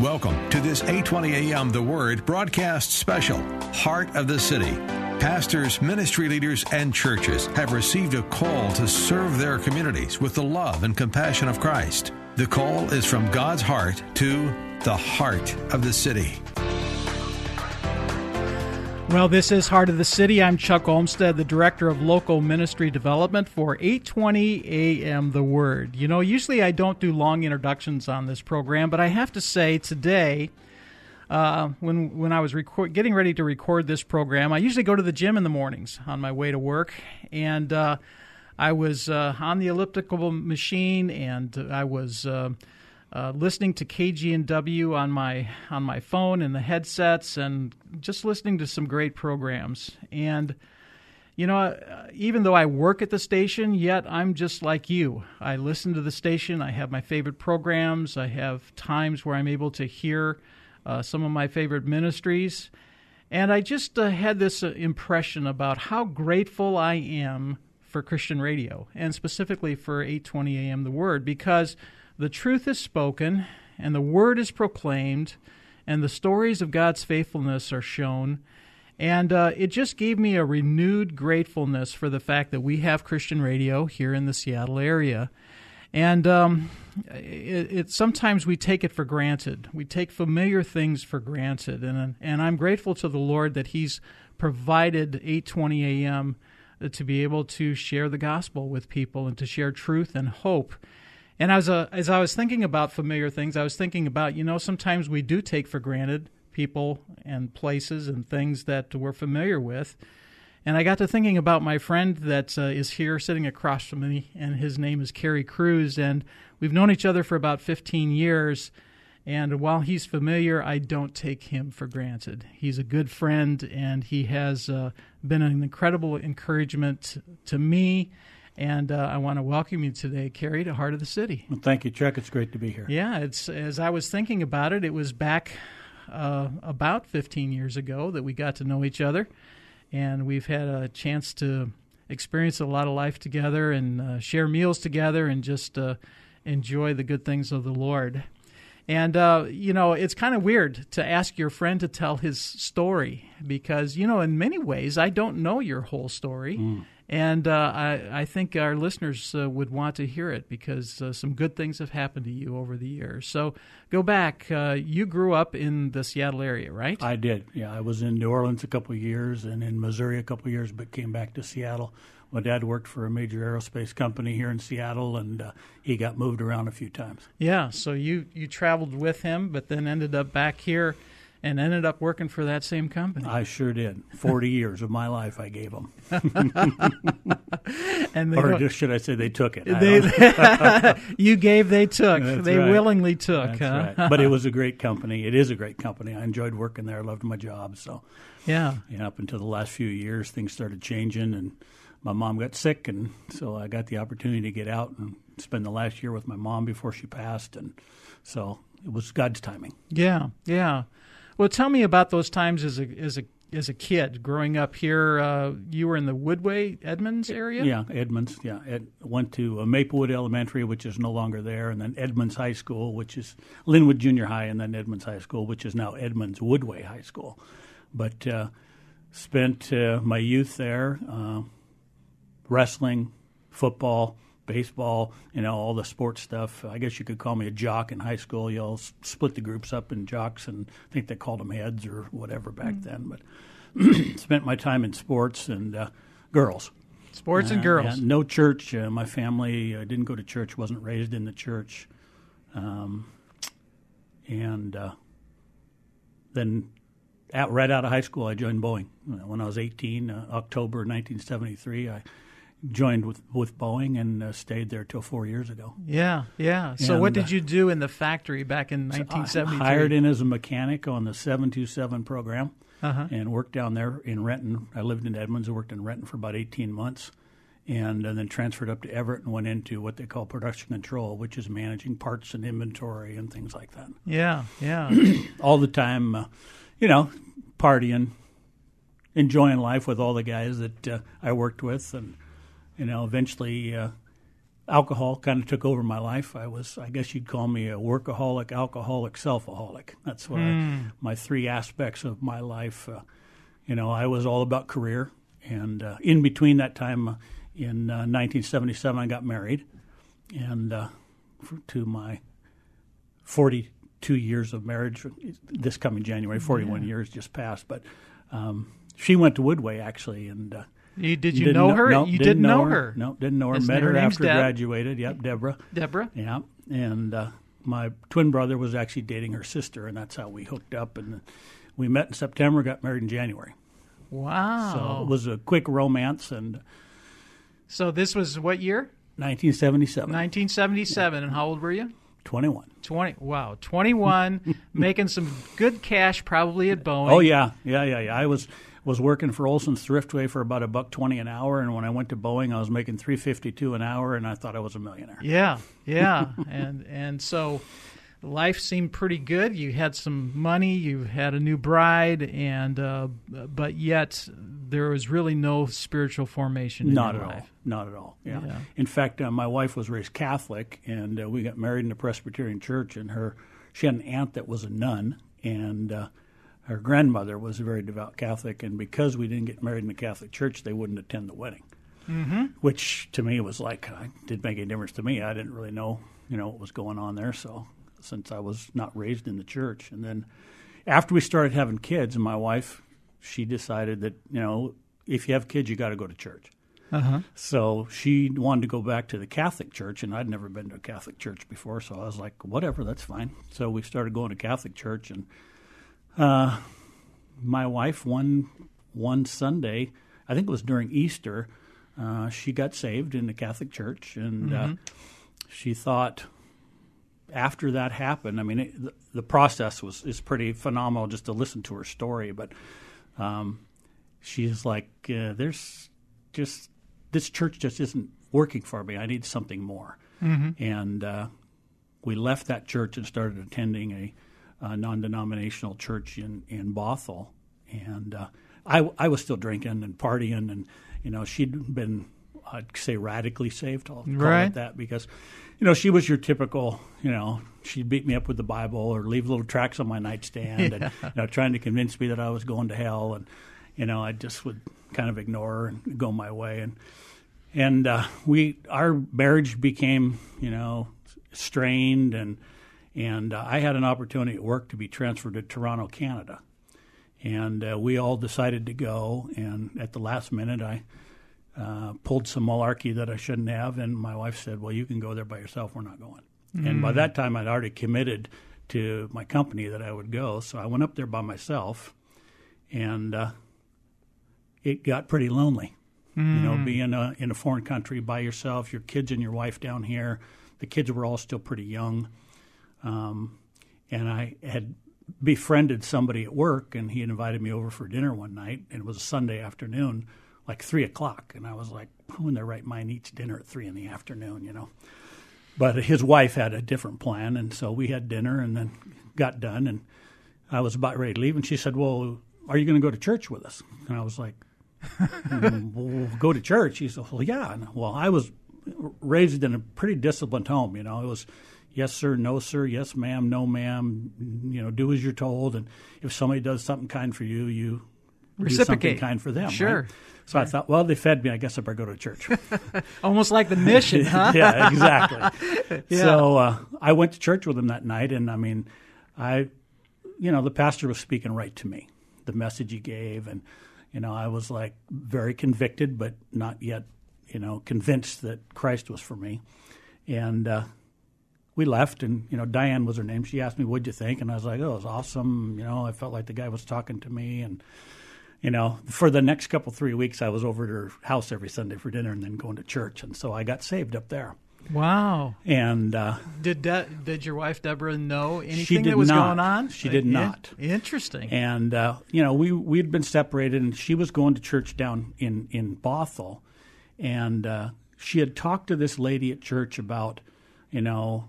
Welcome to this 820 AM The Word broadcast special, Heart of the City. Pastors, ministry leaders, and churches have received a call to serve their communities with the love and compassion of Christ. The call is from God's heart to the heart of the city. Well, this is Heart of the City. I'm Chuck Olmstead, the Director of Local Ministry Development for 820 AM The Word. You know, usually I don't do long introductions on this program, but I have to say today, uh, when when I was getting ready to record this program, I usually go to the gym in the mornings on my way to work, and uh, I was uh, on the elliptical machine, and I was uh, listening to KGNW on my on my phone and the headsets, and just listening to some great programs. And you know, uh, even though I work at the station, yet I'm just like you. I listen to the station. I have my favorite programs. I have times where I'm able to hear uh, some of my favorite ministries. And I just uh, had this uh, impression about how grateful I am for Christian radio, and specifically for 820 AM The Word, because the truth is spoken and the word is proclaimed and the stories of God's faithfulness are shown. And uh, it just gave me a renewed gratefulness for the fact that we have Christian radio here in the Seattle area. And um, it, it, sometimes we take it for granted. We take familiar things for granted. And, and I'm grateful to the Lord that He's provided 820 AM to be able to share the gospel with people and to share truth and hope and as, a, as I was thinking about familiar things, I was thinking about, you know, sometimes we do take for granted people and places and things that we're familiar with. And I got to thinking about my friend that uh, is here sitting across from me, and his name is Kerry Cruze. And we've known each other for about 15 years. And while he's familiar, I don't take him for granted. He's a good friend, and he has uh, been an incredible encouragement to me and uh, I want to welcome you today, Kerry, to Heart of the City. Well, thank you, Chuck. It's great to be here. Yeah, it's as I was thinking about it, it was back uh, about 15 years ago that we got to know each other, and we've had a chance to experience a lot of life together and uh, share meals together and just uh, enjoy the good things of the Lord. And, uh, you know, it's kind of weird to ask your friend to tell his story because, you know, in many ways, I don't know your whole story. Mm. And uh, I, I, think our listeners uh, would want to hear it because uh, some good things have happened to you over the years. So go back. Uh, you grew up in the Seattle area, right? I did. Yeah, I was in New Orleans a couple of years and in Missouri a couple of years, but came back to Seattle. My dad worked for a major aerospace company here in Seattle, and uh, he got moved around a few times. Yeah, so you, you traveled with him, but then ended up back here and ended up working for that same company. I sure did. Forty years of my life I gave them. and or just, should I say they took it? They, you gave, they took. That's they right. willingly took. Huh? Right. But it was a great company. It is a great company. I enjoyed working there. I loved my job. So yeah, yeah. Up until the last few years, things started changing, and my mom got sick, and so I got the opportunity to get out and spend the last year with my mom before she passed, and so it was God's timing. Yeah, yeah. Well, tell me about those times as a as a as a kid growing up here. Uh, you were in the Woodway Edmonds area. Yeah, Edmonds. Yeah, Ed, went to uh, Maplewood Elementary, which is no longer there, and then Edmonds High School, which is Lynnwood Junior High, and then Edmonds High School, which is now Edmonds Woodway High School. But uh, spent uh, my youth there, uh, wrestling, football baseball, you know, all the sports stuff. I guess you could call me a jock in high school. You all split the groups up in jocks, and I think they called them heads or whatever back mm. then. But spent my time in sports and uh, girls. Sports and uh, girls. no church. Uh, my family uh, didn't go to church. wasn't raised in the church. Um, and uh, then, out, right out of high school, I joined Boeing. When I was 18, uh, October 1973, I joined with, with Boeing and uh, stayed there till four years ago. Yeah, yeah. So And, what did uh, you do in the factory back in 1973? Hired in as a mechanic on the 727 program Uh-huh. and worked down there in Renton. I lived in Edmonds and worked in Renton for about 18 months. And, and then transferred up to Everett and went into what they call production control, which is managing parts and inventory and things like that. Yeah, yeah. All the time, uh, you know, partying, enjoying life with all the guys that uh, I worked with. And, you know, eventually uh, alcohol kind of took over my life. I was, I guess you'd call me a workaholic, alcoholic, selfaholic. That's what I, my three aspects of my life. Uh, you know, I was all about career, and uh, in between that time, uh, in uh, 1977, I got married, and uh, f- to my 42 years of marriage this coming January. 41 years just passed, but um, she went to Woodway actually, and. You, did you didn't know her? No, you didn't know her. No, didn't know her. Isn't Met her her after Deb? graduated. Yep, Deborah. Deborah? Yeah, and uh, my twin brother was actually dating her sister, and that's how we hooked up. And we met in September, got married in January. Wow. So it was a quick romance, and So this was what year? 1977, 1977. And how old were you? 21. 20. Wow. 21, making some good cash probably at Boeing. Oh yeah, yeah, yeah, yeah. I was was working for Olson's Thriftway for about a buck twenty an hour, and when I went to Boeing, I was making three fifty two an hour, and I thought I was a millionaire. Yeah, yeah, and and so life seemed pretty good. You had some money, you had a new bride, and uh, but yet there was really no spiritual formation. In Not at all. Not at all. Yeah. Yeah. In fact, uh, my wife was raised Catholic, and uh, we got married in a Presbyterian church. And her, she had an aunt that was a nun, and uh, her grandmother was a very devout Catholic. And because we didn't get married in the Catholic church, they wouldn't attend the wedding. Mm-hmm. Which to me was like, uh, didn't make any difference to me. I didn't really know, you know, what was going on there. So since I was not raised in the church, and then after we started having kids, and my wife, she decided that you know, if you have kids, you got to go to church. So she wanted to go back to the Catholic church, and I'd never been to a Catholic church before. So I was like, whatever, that's fine. So we started going to Catholic church, and uh, my wife one one Sunday, I think it was during Easter, uh, she got saved in the Catholic church, and uh, she thought after that happened, I mean, it, the, the process was is pretty phenomenal just to listen to her story. But um, she's like, uh, "There's just this church just isn't working for me. I need something more." And uh, we left that church and started attending a, uh non-denominational church in in Bothell. And uh, I I was still drinking and partying, and you know she'd been I'd say radically saved. I'll call Right. it that because you know she was your typical you know she'd beat me up with the Bible or leave little tracts on my nightstand and you know trying to convince me that I was going to hell and you know I just would kind of ignore her and go my way and and uh, we our marriage became you know strained and and uh, I had an opportunity at work to be transferred to Toronto, Canada, and uh, we all decided to go. And at the last minute, I uh, pulled some malarkey that I shouldn't have, and my wife said, "Well, you can go there by yourself. We're not going." And by that time, I'd already committed to my company that I would go, so I went up there by myself, and uh, it got pretty lonely. You know, being uh, in a foreign country by yourself, your kids and your wife down here. The kids were all still pretty young, um, and I had befriended somebody at work, and he had invited me over for dinner one night, and it was a Sunday afternoon, like three o'clock, and I was like, "Who in their right mind eats dinner at three in the afternoon?" You know. But his wife had a different plan, and so we had dinner, and then got done, and I was about ready to leave, and she said, "Well, are you going to go to church with us?" And I was like, "Mm, "We'll go to church." He said, "Well, yeah." And, well, I was raised in a pretty disciplined home. You know, it was yes sir, no sir, yes ma'am, no ma'am. You know, do as you're told, and if somebody does something kind for you, you do something Reciprocate. kind for them. Sure. right? So I thought, well, they fed me. I guess I better go to church. Almost like the mission, huh? yeah, exactly. So uh, I went to church with them that night, and I mean, I, you know, the pastor was speaking right to me, the message he gave, and you know, I was like very convicted, but not yet, you know, convinced that Christ was for me, and. Uh, we left, and you know Diane was her name. She asked me, "What'd you think?" And I was like, "Oh, it was awesome." You know, I felt like the guy was talking to me, and you know, for the next couple three weeks, I was over at her house every Sunday for dinner and then going to church, and so I got saved up there. Wow. And uh, did De- did your wife Deborah know anything that was not. going on? She did not. Interesting. And uh, you know, we we'd been separated, and she was going to church down in in Bothell, and uh, she had talked to this lady at church about, you know,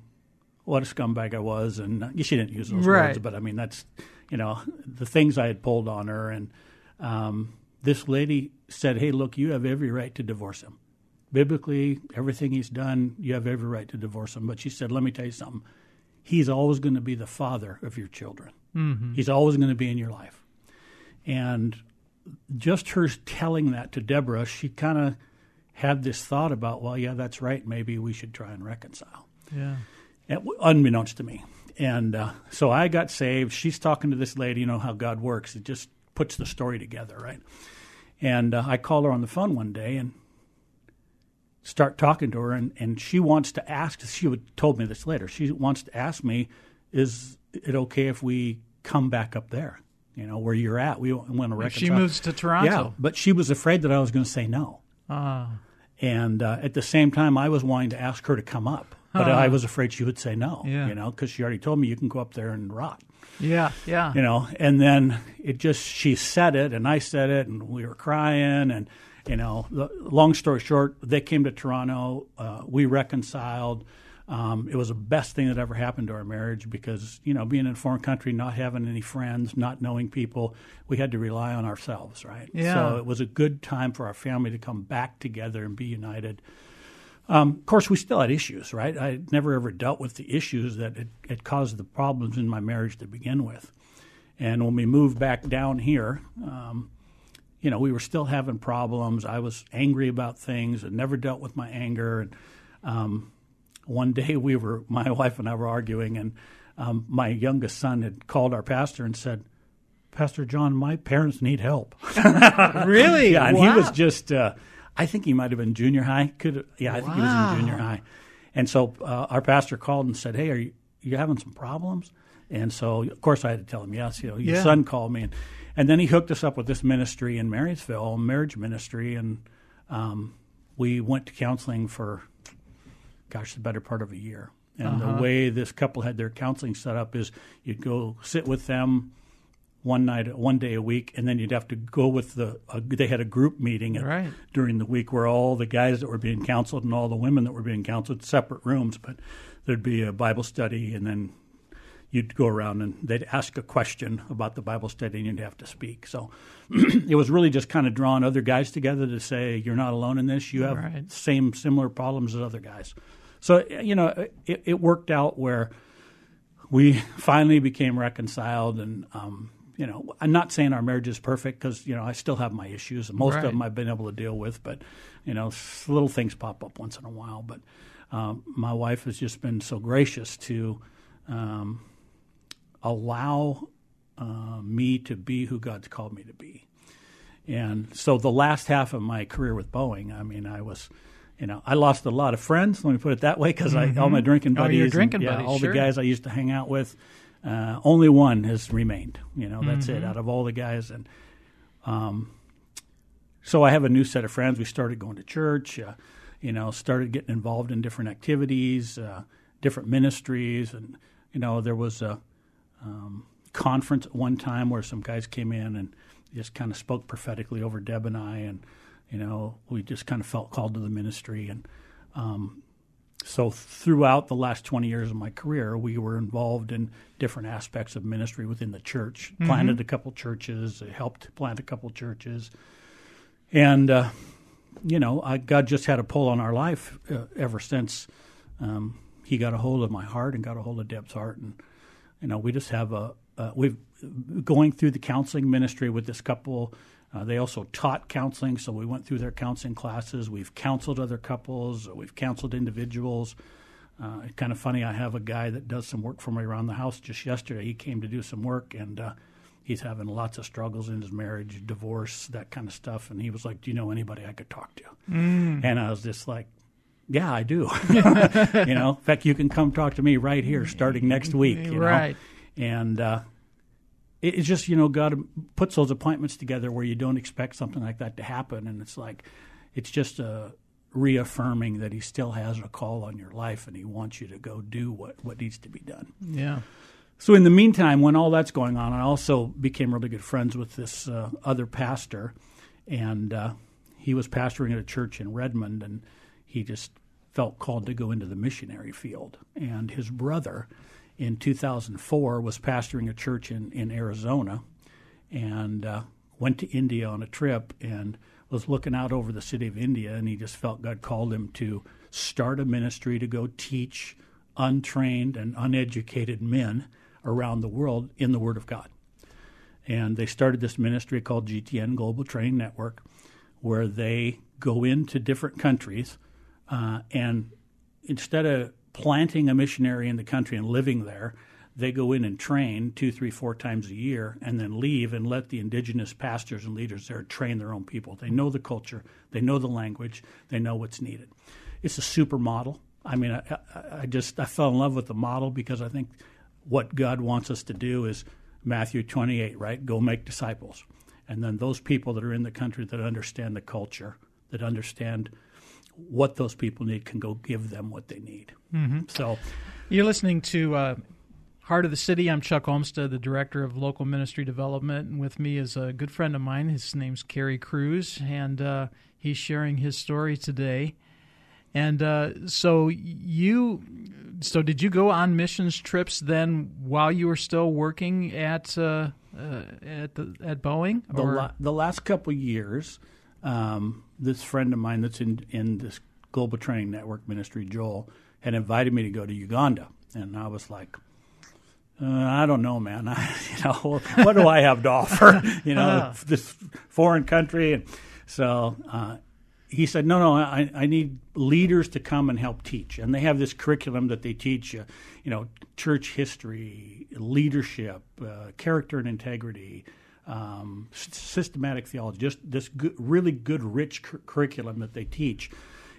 what a scumbag I was, and uh, she didn't use those Right. words, but I mean that's, you know, the things I had pulled on her, and um, this lady said, "Hey, look, you have every right to divorce him." Biblically, everything he's done, you have every right to divorce him. But she said, let me tell you something. He's always going to be the father of your children. Mm-hmm. He's always going to be in your life. And just her telling that to Deborah, she kind of had this thought about, well, yeah, that's right. Maybe we should try and reconcile, yeah. Unbeknownst to me. And uh, so I got saved. She's talking to this lady, you know how God works. It just puts the story together, right? And uh, I call her on the phone one day and start talking to her, and, and she wants to ask. She would told me this later. She wants to ask me, "Is it okay if we come back up there? You know where you're at? We want to If she moves to Toronto. Yeah, but she was afraid that I was going to say no. Ah. And uh, at the same time, I was wanting to ask her to come up, but I was afraid she would say no. Yeah. You know, because she already told me you can go up there and rot. yeah. Yeah. You know, and then it just she said it, and I said it, and we were crying, and you know, the, long story short, they came to Toronto. Uh, we reconciled. Um, it was the best thing that ever happened to our marriage because you know, being in a foreign country, not having any friends, not knowing people, we had to rely on ourselves, right? Yeah. So it was a good time for our family to come back together and be united. Um, of course, we still had issues, right? I never ever dealt with the issues that had, had caused the problems in my marriage to begin with. And when we moved back down here, um, you know, we were still having problems. I was angry about things and never dealt with my anger. And um, one day we were, my wife and I were arguing, and um, my youngest son had called our pastor and said, Pastor John, my parents need help. really? Yeah, and Wow. he was just, uh, I think he might have been junior high. Could Yeah, I think he was in junior high. And so uh, our pastor called and said, Hey, are you, you having some problems? And so, of course, I had to tell him, Yes, you know, your Yeah. son called me. And, and then he hooked us up with this ministry in Marysville, marriage ministry. And um, we went to counseling for, gosh, the better part of a year. And the way this couple had their counseling set up is you'd go sit with them one night, one day a week, and then you'd have to go with the. Uh, they had a group meeting at, Right. during the week where all the guys that were being counseled and all the women that were being counseled, separate rooms, but there'd be a Bible study, and then you'd go around and they'd ask a question about the Bible study, and you'd have to speak. So it was really just kind of drawing other guys together to say, "You're not alone in this. You have Right. same similar problems as other guys." So you know, it, it worked out where we finally became reconciled and um, you know i'm not saying our marriage is perfect because you know i still have my issues and most Right. of them i've been able to deal with but you know little things pop up once in a while but um, my wife has just been so gracious to um, allow uh, me to be who god's called me to be and so the last half of my career with boeing i mean i was you know, I lost a lot of friends. Let me put it that way, because I all my drinking Oh, buddies, your and, drinking yeah, buddies, all sure. the guys I used to hang out with, uh, only one has remained. You know, that's Mm-hmm. it. Out of all the guys, and um, so I have a new set of friends. We started going to church. Uh, you know, started getting involved in different activities, uh, different ministries, and you know, there was a um, conference at one time where some guys came in and just kind of spoke prophetically over Deb and I, and you know, we just kind of felt called to the ministry, and um, so throughout the last 20 years of my career, we were involved in different aspects of ministry within the church. Planted a couple churches, helped plant a couple churches, and uh, you know, I, God just had a pull on our life uh, ever since um, He got a hold of my heart and got a hold of Deb's heart, and you know, we just have a uh, we've going through the counseling ministry with this couple. Uh, they also taught counseling, so we went through their counseling classes. We've counseled other couples. We've counseled individuals. Uh, it's kind of funny. I have a guy that does some work for me around the house. Just yesterday, he came to do some work, and uh, he's having lots of struggles in his marriage, divorce, that kind of stuff. And he was like, "Do you know anybody I could talk to?" Mm. And I was just like, "Yeah, I do." you know, in fact, you can come talk to me right here, starting next week. You Right. Know? And uh, it's just you know God puts those appointments together where you don't expect something like that to happen, and it's like it's just a reaffirming that He still has a call on your life, and He wants you to go do what what needs to be done. Yeah. So in the meantime, when all that's going on, I also became really good friends with this uh, other pastor, and uh, he was pastoring at a church in Redmond, and he just felt called to go into the missionary field. And his brother, in 2004, was pastoring a church in in Arizona, and uh, went to India on a trip and was looking out over the city of India, and he just felt God called him to start a ministry to go teach untrained and uneducated men around the world in the Word of God. And they started this ministry called GTN Global Training Network, where they go into different countries uh, and instead of planting a missionary in the country and living there, they go in and train two, three, four times a year and then leave and let the indigenous pastors and leaders there train their own people. They know the culture, they know the language, they know what's needed. It's a super model. I mean, I, I just I fell in love with the model because I think what God wants us to do is Matthew 28, right? Go make disciples. And then those people that are in the country that understand the culture, that understand what those people need, can go give them what they need. Mm-hmm. So you're listening to uh, Heart of the City. I'm Chuck Olmstead, the Director of Local Ministry Development. And with me is a good friend of mine. His name's Kerry Cruze, and uh, he's sharing his story today. And uh, so you, so did you go on missions trips then while you were still working at uh, uh, at the at Boeing? The, la- the last couple years, um, this friend of mine that's in in this global training network ministry, Joel, had invited me to go to Uganda, and I was like. Uh, I don't know, man. I, you know, what do I have to offer? You know, uh. this foreign country, and so uh, he said, no, no, I, I need leaders to come and help teach. And they have this curriculum that they teach, uh, you know, church history, leadership, uh, character and integrity, um, systematic theology, just this good, really good, rich cu- curriculum that they teach.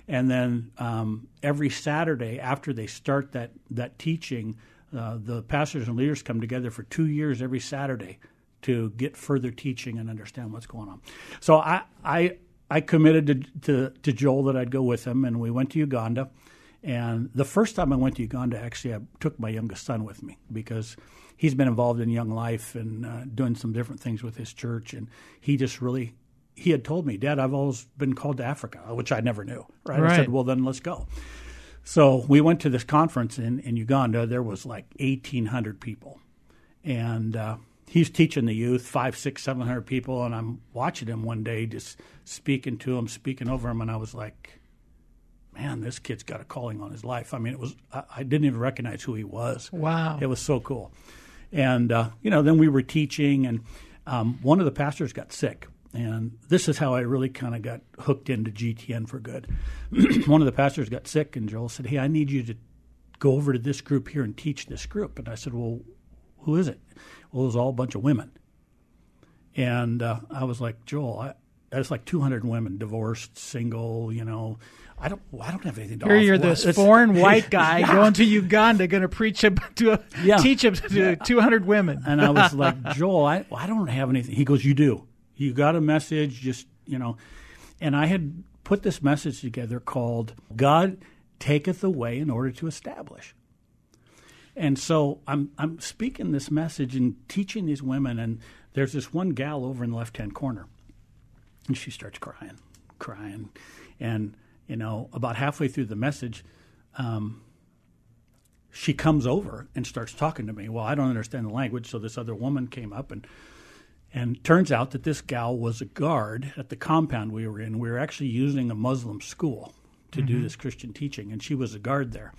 And then um, every Saturday after they start that, that teaching, uh, the pastors and leaders come together for two years every Saturday to get further teaching and understand what's going on. So I, I I committed to, to, to Joel that I'd go with him, and we went to Uganda. And the first time I went to Uganda, actually, I took my youngest son with me because he's been involved in Young Life and uh, doing some different things with his church. And he just really, he had told me, Dad, I've always been called to Africa, which I never knew. Right? right. I said, well, then let's go. So we went to this conference in, in Uganda. There was like 1,800 people. And uh, he's teaching the youth, five, six, seven hundred people, and I'm watching him one day, just speaking to him, speaking over him, and I was like, "Man, this kid's got a calling on his life." I mean, it was I, I didn't even recognize who he was. Wow, it was so cool. And uh, you know, then we were teaching, and um, one of the pastors got sick, and this is how I really kind of got hooked into GTN for good. one of the pastors got sick, and Joel said, "Hey, I need you to go over to this group here and teach this group." And I said, "Well, who is it?" Well, it was all a bunch of women. And uh, I was like, Joel, I, it's like 200 women, divorced, single, you know. I don't. I don't have anything to Here offer. you're this it's, foreign white guy yeah. going to Uganda, going to preach to a, yeah. teach him to yeah. 200 women. and I was like, Joel, I, I don't have anything. He goes, you do. You got a message, just you know. And I had put this message together called "God taketh away in order to establish." And so I'm I'm speaking this message and teaching these women, and there's this one gal over in the left hand corner, and she starts crying, crying, and you know about halfway through the message, um, she comes over and starts talking to me. Well, I don't understand the language, so this other woman came up and. And turns out that this gal was a guard at the compound we were in. We were actually using a Muslim school to mm-hmm. do this Christian teaching, and she was a guard there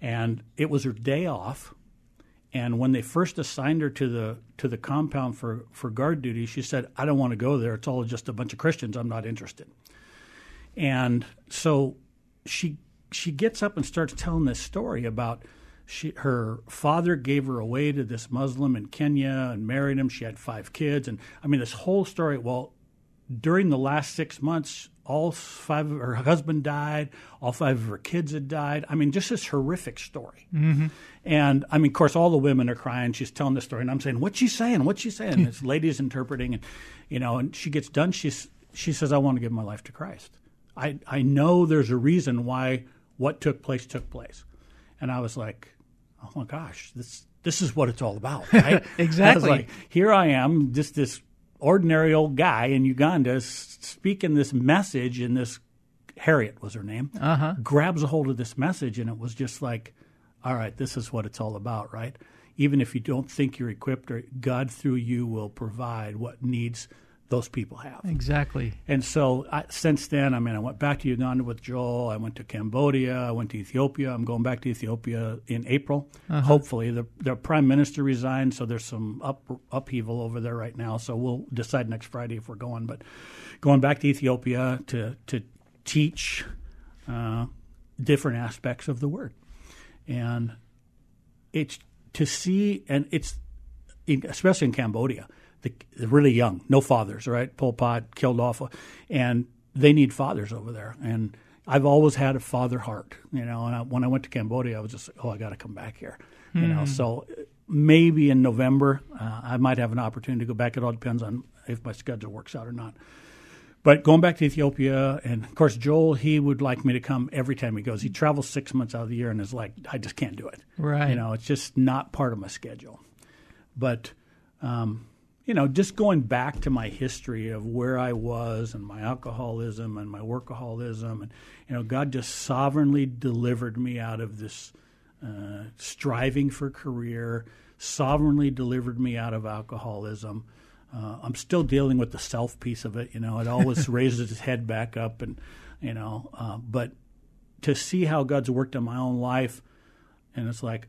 and it was her day off. And when they first assigned her to the to the compound for, for guard duty, she said, "I don't want to go there. It's all just a bunch of Christians. I'm not interested." And so she she gets up and starts telling this story about she, her father gave her away to this Muslim in Kenya and married him. She had five kids, and I mean this whole story. Well, during the last six months, all five of her husband died, all five of her kids had died. I mean, just this horrific story. Mm-hmm. And I mean, of course, all the women are crying. She's telling the story, and I'm saying, "What's she saying? What's she saying?" this lady's interpreting, and you know, and she gets done. She's she says, "I want to give my life to Christ. I I know there's a reason why what took place took place." And I was like, "Oh my gosh, this this is what it's all about, right?" exactly. like, here I am, just this ordinary old guy in Uganda speaking this message, and this Harriet was her name, uh-huh. grabs a hold of this message, and it was just like, all right, this is what it's all about, right? Even if you don't think you're equipped, or God through you will provide what needs those people have. Exactly. And so I, since then, I mean, I went back to Uganda with Joel. I went to Cambodia. I went to Ethiopia. I'm going back to Ethiopia in April. Uh-huh. Hopefully, the the prime minister resigned, so there's some up, upheaval over there right now. So we'll decide next Friday if we're going. But going back to Ethiopia to to teach uh, different aspects of the word, and it's to see, and it's especially in Cambodia the, really young, no fathers, right? Pol Pot killed off, and they need fathers over there. And I've always had a father heart, you know. And I, when I went to Cambodia, I was just, like, oh, I got to come back here, mm. you know. Hmm. So maybe in November, uh, I might have an opportunity to go back. It all depends on if my schedule works out or not. But going back to Ethiopia, and of course, Joel, he would like me to come every time he goes. He travels six months out of the year and is like, I just can't do it. Right. You know, it's just not part of my schedule. But um, you know, just going back to my history of where I was and my alcoholism and my workaholism, and you know, God just sovereignly delivered me out of this uh, striving for career, sovereignly delivered me out of alcoholism. Uh, I'm still dealing with the self piece of it. You know, it always raises its head back up, and you know, uh, but to see how God's worked in my own life, and it's like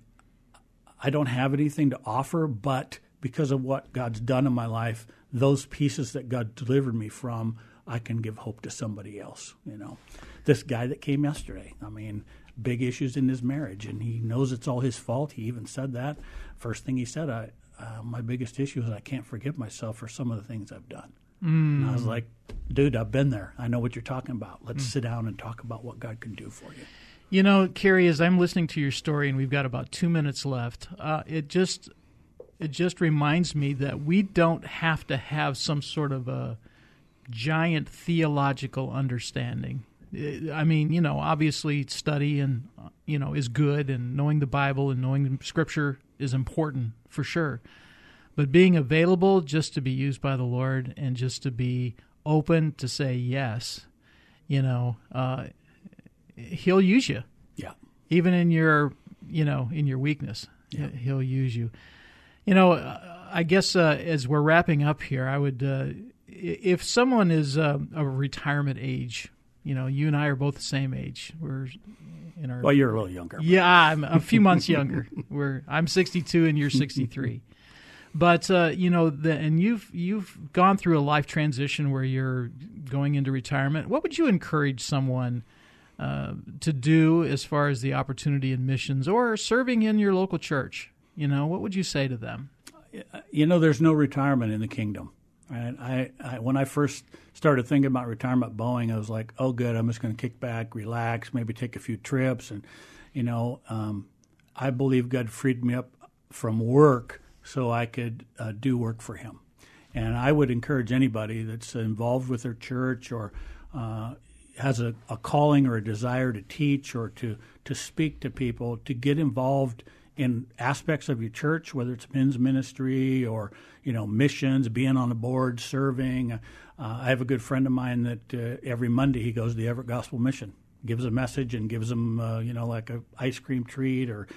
I don't have anything to offer, but because of what God's done in my life, those pieces that God delivered me from, I can give hope to somebody else. You know, this guy that came yesterday. I mean, big issues in his marriage, and he knows it's all his fault. He even said that. First thing he said, I, uh, my biggest issue is I can't forgive myself for some of the things I've done. Mm. And I was like, dude, I've been there. I know what you're talking about. Let's mm. sit down and talk about what God can do for you. You know, Kerry, as I'm listening to your story, and we've got about two minutes left, uh, it just it just reminds me that we don't have to have some sort of a giant theological understanding. I mean, you know, obviously study and you know is good, and knowing the Bible and knowing Scripture is important for sure. But being available just to be used by the Lord and just to be open to say yes, you know, uh, He'll use you. Yeah. Even in your, you know, in your weakness, yeah. He'll use you. You know, I guess uh, as we're wrapping up here, I would, uh, if someone is uh, of retirement age, you know, you and I are both the same age. We're in our. Well, you're a little younger. Yeah, I'm a few months younger. We're I'm 62 and you're 63. But uh, you know, the, and you've you've gone through a life transition where you're going into retirement. What would you encourage someone uh, to do as far as the opportunity in missions or serving in your local church? You know, what would you say to them? You know, there's no retirement in the kingdom. Right? I, I when I first started thinking about retirement at Boeing, I was like, oh, good, I'm just going to kick back, relax, maybe take a few trips, and you know, um, I believe God freed me up from work so I could uh, do work for Him. And I would encourage anybody that's involved with their church or uh, has a, a, calling or a desire to teach or to, to speak to people to get involved in aspects of your church, whether it's men's ministry or you know missions, being on the board, serving. Uh, I have a good friend of mine that uh, every Monday he goes to the Everett Gospel Mission, gives a message, and gives them uh, you know like a ice cream treat or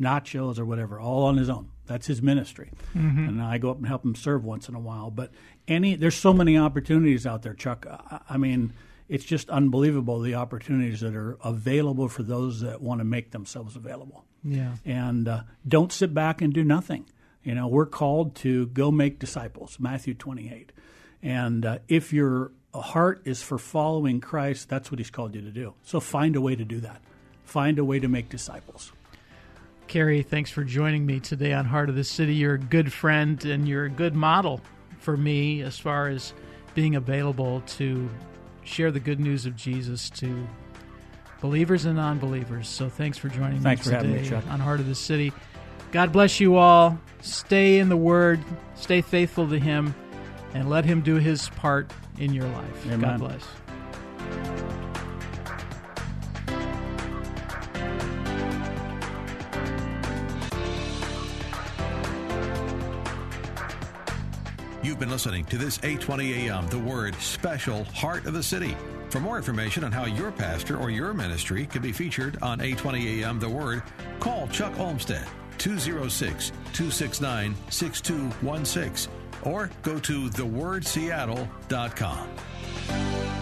nachos or whatever, all on his own. That's his ministry, mm-hmm. and I go up and help him serve once in a while. But any there's so many opportunities out there, Chuck. I, I mean it's just unbelievable the opportunities that are available for those that want to make themselves available. Yeah. And uh, don't sit back and do nothing. You know, we're called to go make disciples, Matthew 28. And uh, if your heart is for following Christ, that's what he's called you to do. So find a way to do that. Find a way to make disciples. Kerry, thanks for joining me today on Heart of the City. You're a good friend and you're a good model for me as far as being available to share the good news of Jesus to believers and non-believers. So thanks for joining Thanks me for today having me, on Heart of the City. God bless you all. Stay in the Word. Stay faithful to Him, and let Him do His part in your life. Amen. God bless. You've been listening to this 820 AM The Word special Heart of the City. For more information on how your pastor or your ministry can be featured on 820 AM The Word, call Chuck Olmstead 206 269 6216 or go to thewordseattle.com.